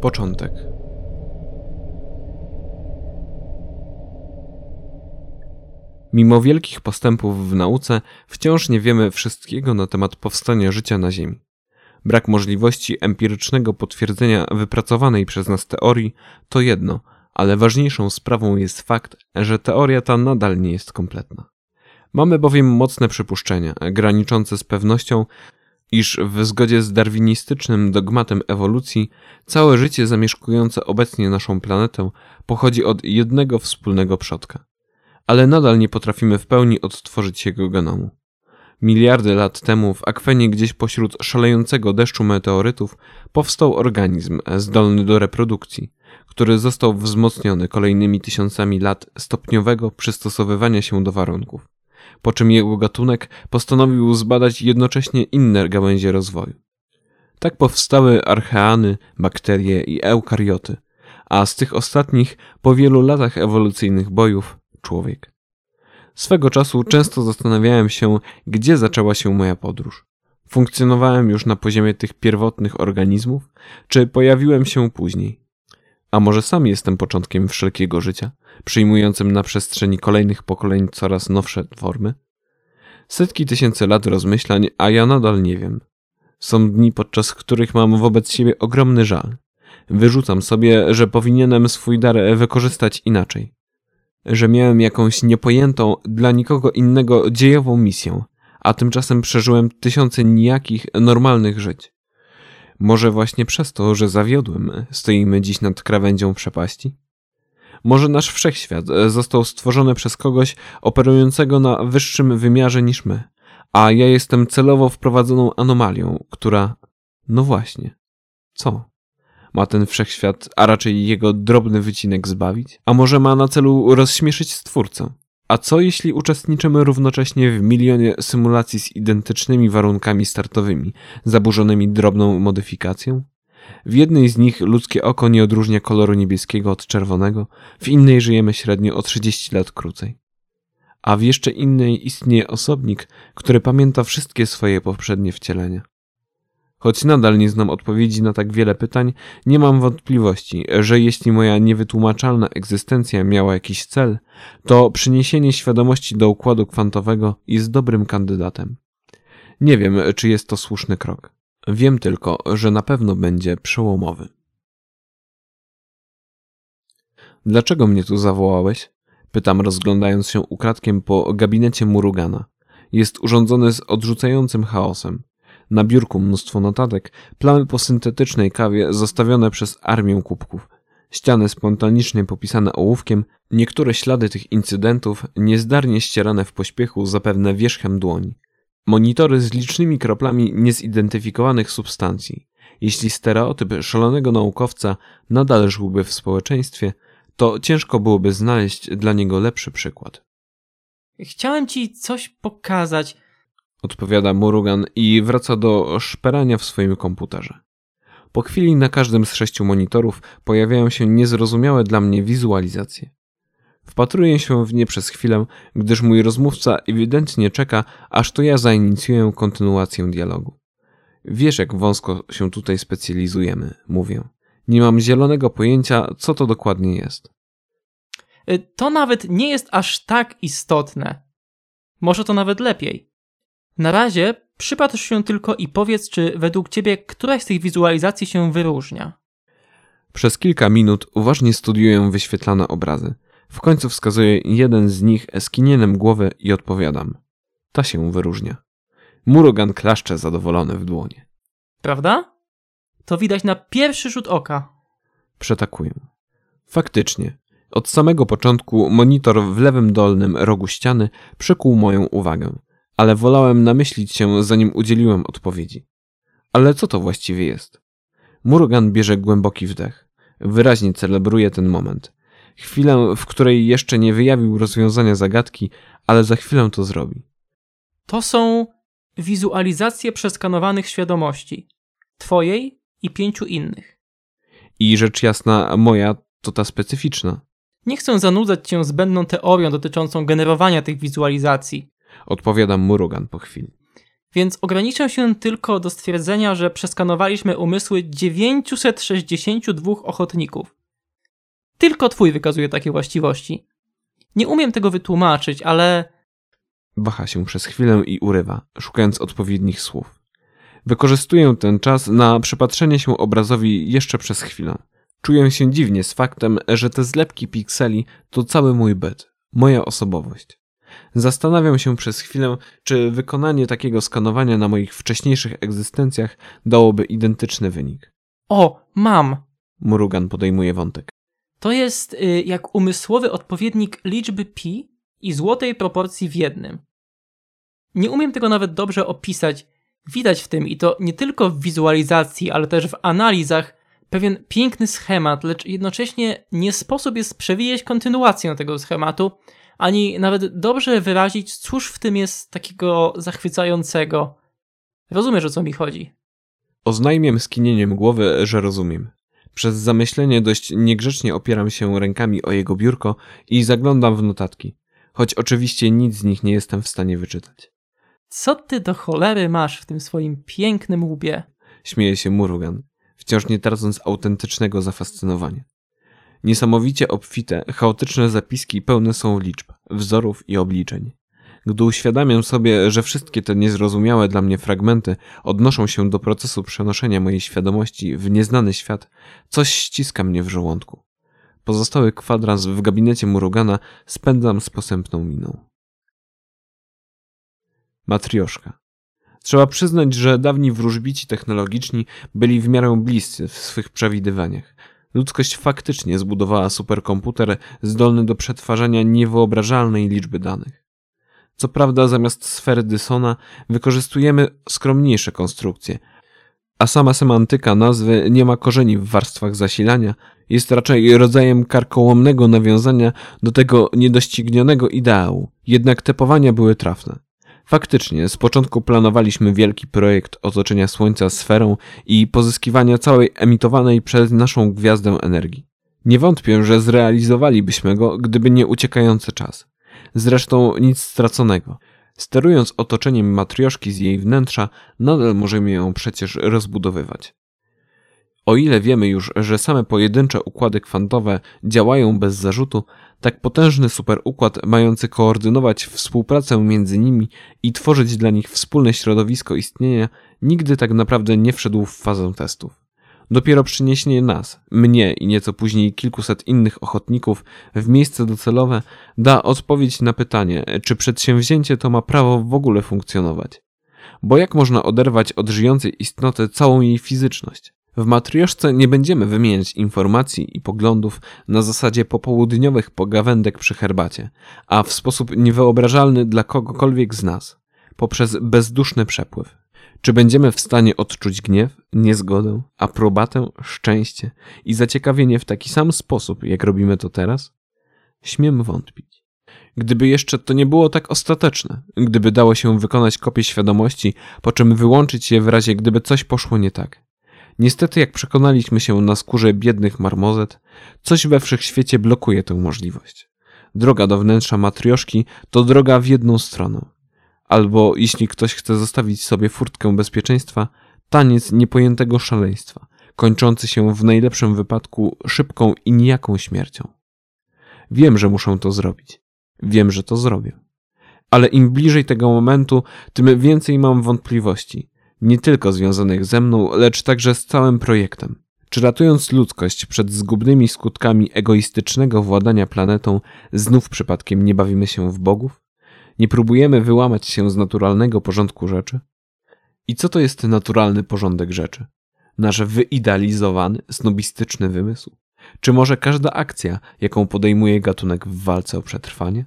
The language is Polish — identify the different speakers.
Speaker 1: Początek. Mimo wielkich postępów w nauce, wciąż nie wiemy wszystkiego na temat powstania życia na Ziemi. Brak możliwości empirycznego potwierdzenia wypracowanej przez nas teorii to jedno, ale ważniejszą sprawą jest fakt, że teoria ta nadal nie jest kompletna. Mamy bowiem mocne przypuszczenia, graniczące z pewnością, iż w zgodzie z darwinistycznym dogmatem ewolucji całe życie zamieszkujące obecnie naszą planetę pochodzi od jednego wspólnego przodka. Ale nadal nie potrafimy w pełni odtworzyć jego genomu. Miliardy lat temu w akwenie gdzieś pośród szalejącego deszczu meteorytów powstał organizm zdolny do reprodukcji, który został wzmocniony kolejnymi tysiącami lat stopniowego przystosowywania się do warunków po czym jego gatunek postanowił zbadać jednocześnie inne gałęzie rozwoju. Tak powstały archeany, bakterie i eukarioty, a z tych ostatnich po wielu latach ewolucyjnych bojów człowiek. Swego czasu często zastanawiałem się, gdzie zaczęła się moja podróż. Funkcjonowałem już na poziomie tych pierwotnych organizmów, czy pojawiłem się później? A może sam jestem początkiem wszelkiego życia? przyjmującym na przestrzeni kolejnych pokoleń coraz nowsze formy? Setki tysięcy lat rozmyślań, a ja nadal nie wiem. Są dni, podczas których mam wobec siebie ogromny żal. Wyrzucam sobie, że powinienem swój dar wykorzystać inaczej. Że miałem jakąś niepojętą dla nikogo innego dziejową misję, a tymczasem przeżyłem tysiące nijakich, normalnych żyć. Może właśnie przez to, że zawiodłem, stoimy dziś nad krawędzią przepaści? Może nasz wszechświat e, został stworzony przez kogoś operującego na wyższym wymiarze niż my, a ja jestem celowo wprowadzoną anomalią, która. No właśnie. Co? Ma ten wszechświat, a raczej jego drobny wycinek zbawić? A może ma na celu rozśmieszyć stwórcę? A co jeśli uczestniczymy równocześnie w milionie symulacji z identycznymi warunkami startowymi, zaburzonymi drobną modyfikacją? W jednej z nich ludzkie oko nie odróżnia koloru niebieskiego od czerwonego, w innej żyjemy średnio o 30 lat krócej. A w jeszcze innej istnieje osobnik, który pamięta wszystkie swoje poprzednie wcielenia. Choć nadal nie znam odpowiedzi na tak wiele pytań, nie mam wątpliwości, że jeśli moja niewytłumaczalna egzystencja miała jakiś cel, to przyniesienie świadomości do układu kwantowego jest dobrym kandydatem. Nie wiem, czy jest to słuszny krok. Wiem tylko, że na pewno będzie przełomowy. Dlaczego mnie tu zawołałeś? Pytam, rozglądając się ukradkiem po gabinecie Murugana. Jest urządzony z odrzucającym chaosem. Na biurku mnóstwo notatek, plamy po syntetycznej kawie zostawione przez armię kubków. Ściany spontanicznie popisane ołówkiem, niektóre ślady tych incydentów niezdarnie ścierane w pośpiechu zapewne wierzchem dłoni. Monitory z licznymi kroplami niezidentyfikowanych substancji. Jeśli stereotyp szalonego naukowca nadal żyłby w społeczeństwie, to ciężko byłoby znaleźć dla niego lepszy przykład.
Speaker 2: Chciałem ci coś pokazać.
Speaker 1: Odpowiada Murugan i wraca do szperania w swoim komputerze. Po chwili na każdym z sześciu monitorów pojawiają się niezrozumiałe dla mnie wizualizacje. Wpatruję się w nie przez chwilę, gdyż mój rozmówca ewidentnie czeka, aż to ja zainicjuję kontynuację dialogu. Wiesz, jak wąsko się tutaj specjalizujemy, mówię. Nie mam zielonego pojęcia, co to dokładnie jest.
Speaker 2: Y, to nawet nie jest aż tak istotne. Może to nawet lepiej. Na razie przypatrz się tylko i powiedz, czy według ciebie któraś z tych wizualizacji się wyróżnia.
Speaker 1: Przez kilka minut uważnie studiuję wyświetlane obrazy. W końcu wskazuję jeden z nich eskinieniem głowy i odpowiadam. Ta się wyróżnia. Murogan klaszcze zadowolony w dłonie.
Speaker 2: Prawda? To widać na pierwszy rzut oka.
Speaker 1: Przetakuję. Faktycznie. Od samego początku monitor w lewym dolnym rogu ściany przykuł moją uwagę, ale wolałem namyślić się, zanim udzieliłem odpowiedzi. Ale co to właściwie jest? Murogan bierze głęboki wdech. Wyraźnie celebruje ten moment. Chwilę, w której jeszcze nie wyjawił rozwiązania zagadki, ale za chwilę to zrobi.
Speaker 2: To są wizualizacje przeskanowanych świadomości. Twojej i pięciu innych.
Speaker 1: I rzecz jasna, moja to ta specyficzna.
Speaker 2: Nie chcę zanudzać cię zbędną teorią dotyczącą generowania tych wizualizacji.
Speaker 1: Odpowiadam Murugan po chwili.
Speaker 2: więc ograniczę się tylko do stwierdzenia, że przeskanowaliśmy umysły 962 ochotników. Tylko twój wykazuje takie właściwości. Nie umiem tego wytłumaczyć, ale.
Speaker 1: Waha się przez chwilę i urywa, szukając odpowiednich słów. Wykorzystuję ten czas na przypatrzenie się obrazowi jeszcze przez chwilę. Czuję się dziwnie z faktem, że te zlepki pikseli to cały mój byt, moja osobowość. Zastanawiam się przez chwilę, czy wykonanie takiego skanowania na moich wcześniejszych egzystencjach dałoby identyczny wynik.
Speaker 2: O, mam!
Speaker 1: Murugan podejmuje wątek.
Speaker 2: To jest y, jak umysłowy odpowiednik liczby pi i złotej proporcji w jednym. Nie umiem tego nawet dobrze opisać. Widać w tym i to nie tylko w wizualizacji, ale też w analizach pewien piękny schemat, lecz jednocześnie nie sposób jest przewijać kontynuację tego schematu, ani nawet dobrze wyrazić, cóż w tym jest takiego zachwycającego. Rozumiesz, o co mi chodzi?
Speaker 1: Oznajmiam skinieniem głowy, że rozumiem. Przez zamyślenie dość niegrzecznie opieram się rękami o jego biurko i zaglądam w notatki, choć oczywiście nic z nich nie jestem w stanie wyczytać.
Speaker 2: Co ty do cholery masz w tym swoim pięknym łbie?
Speaker 1: Śmieje się Murugan, wciąż nie tracąc autentycznego zafascynowania. Niesamowicie obfite, chaotyczne zapiski pełne są liczb, wzorów i obliczeń. Gdy uświadamiam sobie, że wszystkie te niezrozumiałe dla mnie fragmenty odnoszą się do procesu przenoszenia mojej świadomości w nieznany świat, coś ściska mnie w żołądku. Pozostały kwadrans w gabinecie Murugana spędzam z posępną miną. Matrioszka. Trzeba przyznać, że dawni wróżbici technologiczni byli w miarę bliscy w swych przewidywaniach. Ludzkość faktycznie zbudowała superkomputer zdolny do przetwarzania niewyobrażalnej liczby danych. Co prawda, zamiast sfery Dysona wykorzystujemy skromniejsze konstrukcje, a sama semantyka nazwy nie ma korzeni w warstwach zasilania, jest raczej rodzajem karkołomnego nawiązania do tego niedoścignionego ideału, jednak te powania były trafne. Faktycznie, z początku planowaliśmy wielki projekt otoczenia Słońca sferą i pozyskiwania całej emitowanej przez naszą gwiazdę energii. Nie wątpię, że zrealizowalibyśmy go, gdyby nie uciekający czas. Zresztą nic straconego. Sterując otoczeniem matrioszki z jej wnętrza, nadal możemy ją przecież rozbudowywać. O ile wiemy już, że same pojedyncze układy kwantowe działają bez zarzutu, tak potężny superukład mający koordynować współpracę między nimi i tworzyć dla nich wspólne środowisko istnienia nigdy tak naprawdę nie wszedł w fazę testów. Dopiero przyniesienie nas, mnie i nieco później kilkuset innych ochotników w miejsce docelowe da odpowiedź na pytanie, czy przedsięwzięcie to ma prawo w ogóle funkcjonować. Bo jak można oderwać od żyjącej istoty całą jej fizyczność? W matrioszce nie będziemy wymieniać informacji i poglądów na zasadzie popołudniowych pogawędek przy herbacie, a w sposób niewyobrażalny dla kogokolwiek z nas, poprzez bezduszny przepływ. Czy będziemy w stanie odczuć gniew, niezgodę, aprobatę, szczęście i zaciekawienie w taki sam sposób, jak robimy to teraz? Śmiem wątpić. Gdyby jeszcze to nie było tak ostateczne, gdyby dało się wykonać kopię świadomości, po czym wyłączyć je w razie gdyby coś poszło nie tak. Niestety, jak przekonaliśmy się na skórze biednych marmozet, coś we wszechświecie blokuje tę możliwość. Droga do wnętrza matrioszki to droga w jedną stronę. Albo jeśli ktoś chce zostawić sobie furtkę bezpieczeństwa, taniec niepojętego szaleństwa, kończący się w najlepszym wypadku szybką i nijaką śmiercią. Wiem, że muszę to zrobić. Wiem, że to zrobię. Ale im bliżej tego momentu, tym więcej mam wątpliwości, nie tylko związanych ze mną, lecz także z całym projektem. Czy ratując ludzkość przed zgubnymi skutkami egoistycznego władania planetą, znów przypadkiem nie bawimy się w bogów? Nie próbujemy wyłamać się z naturalnego porządku rzeczy? I co to jest naturalny porządek rzeczy? Nasz wyidealizowany, snobistyczny wymysł? Czy może każda akcja, jaką podejmuje gatunek w walce o przetrwanie?